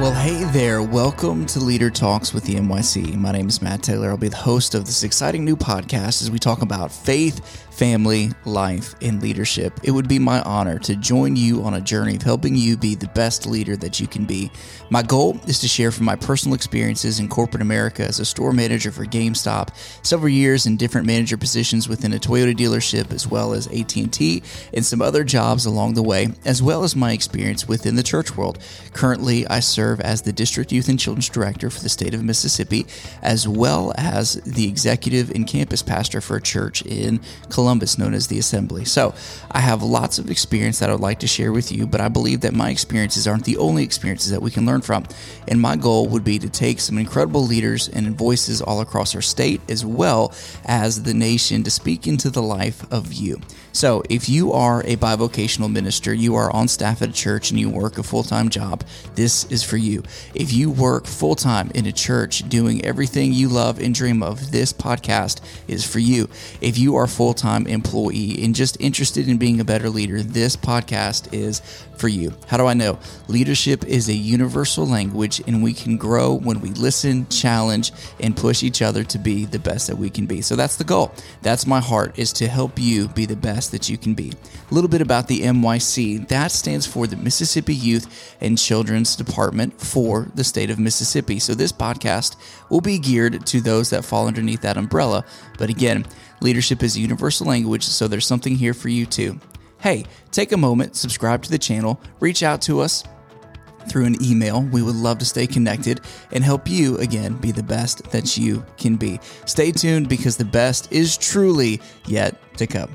Well, hey there. Welcome to Leader Talks with the MYC. My name is Matt Taylor. I'll be the host of this exciting new podcast as we talk about faith, family, life, and leadership. It would be my honor to join you on a journey of helping you be the best leader that you can be. My goal is to share from my personal experiences in corporate America as a store manager for GameStop, several years in different manager positions within a Toyota dealership as well as AT&T and some other jobs along the way, as well as my experience within the church world. Currently, I serve as the District Youth and Children's Director for the state of Mississippi, as well as the executive and campus pastor for a church in Columbus Columbus known as the Assembly. So I have lots of experience that I would like to share with you, but I believe that my experiences aren't the only experiences that we can learn from. And my goal would be to take some incredible leaders and voices all across our state as well as the nation to speak into the life of you. So, if you are a bivocational minister, you are on staff at a church and you work a full time job, this is for you. If you work full time in a church doing everything you love and dream of, this podcast is for you. If you are full time employee and just interested in being a better leader, this podcast is for you. How do I know? Leadership is a universal language and we can grow when we listen, challenge, and push each other to be the best that we can be. So that's the goal. That's my heart is to help you be the best that you can be. A little bit about the MYC. That stands for the Mississippi Youth and Children's Department for the state of Mississippi. So this podcast will be geared to those that fall underneath that umbrella. But again, leadership is a universal language, so there's something here for you too hey, take a moment, subscribe to the channel, reach out to us through an email. We would love to stay connected and help you, again, be the best that you can be. Stay tuned because the best is truly yet to come.